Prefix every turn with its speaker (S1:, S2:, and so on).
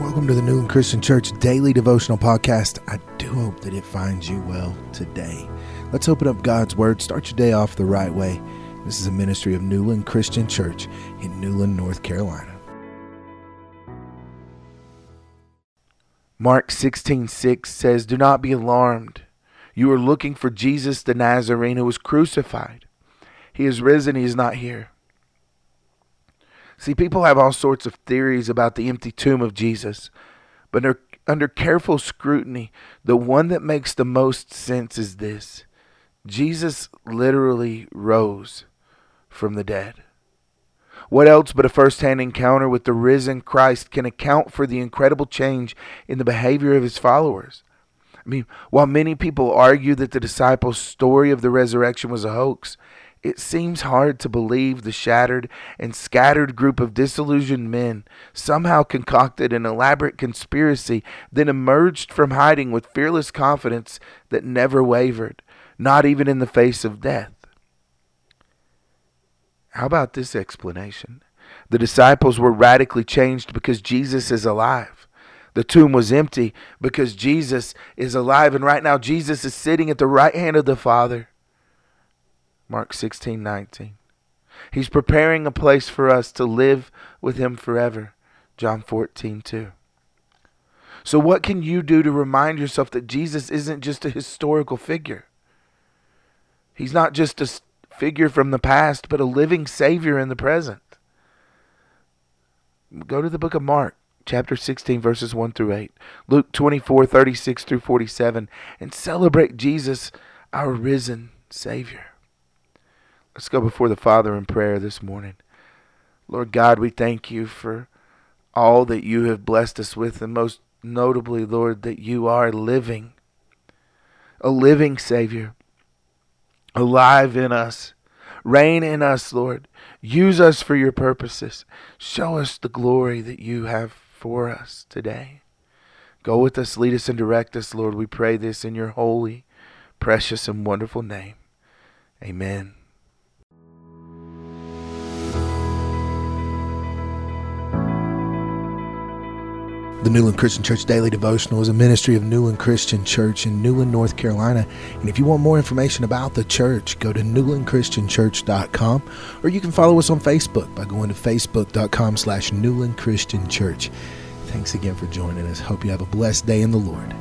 S1: Welcome to the Newland Christian Church Daily Devotional Podcast. I do hope that it finds you well today. Let's open up God's Word. Start your day off the right way. This is a ministry of Newland Christian Church in Newland, North Carolina. Mark 16 6 says, Do not be alarmed. You are looking for Jesus the Nazarene who was crucified. He is risen, he is not here. See, people have all sorts of theories about the empty tomb of Jesus, but under, under careful scrutiny, the one that makes the most sense is this Jesus literally rose from the dead. What else but a first hand encounter with the risen Christ can account for the incredible change in the behavior of his followers? I mean, while many people argue that the disciples' story of the resurrection was a hoax, it seems hard to believe the shattered and scattered group of disillusioned men somehow concocted an elaborate conspiracy, then emerged from hiding with fearless confidence that never wavered, not even in the face of death. How about this explanation? The disciples were radically changed because Jesus is alive. The tomb was empty because Jesus is alive, and right now Jesus is sitting at the right hand of the Father. Mark 16, 19. He's preparing a place for us to live with him forever. John 14, 2. So, what can you do to remind yourself that Jesus isn't just a historical figure? He's not just a figure from the past, but a living Savior in the present. Go to the book of Mark, chapter 16, verses 1 through 8, Luke 24, 36 through 47, and celebrate Jesus, our risen Savior. Let's go before the Father in prayer this morning. Lord God, we thank you for all that you have blessed us with, and most notably, Lord, that you are living, a living Savior, alive in us. Reign in us, Lord. Use us for your purposes. Show us the glory that you have for us today. Go with us, lead us, and direct us, Lord. We pray this in your holy, precious, and wonderful name. Amen. The Newland Christian Church Daily Devotional is a ministry of Newland Christian Church in Newland, North Carolina. And if you want more information about the church, go to newlandchristianchurch.com or you can follow us on Facebook by going to facebook.com slash Newland Christian Church. Thanks again for joining us. Hope you have a blessed day in the Lord.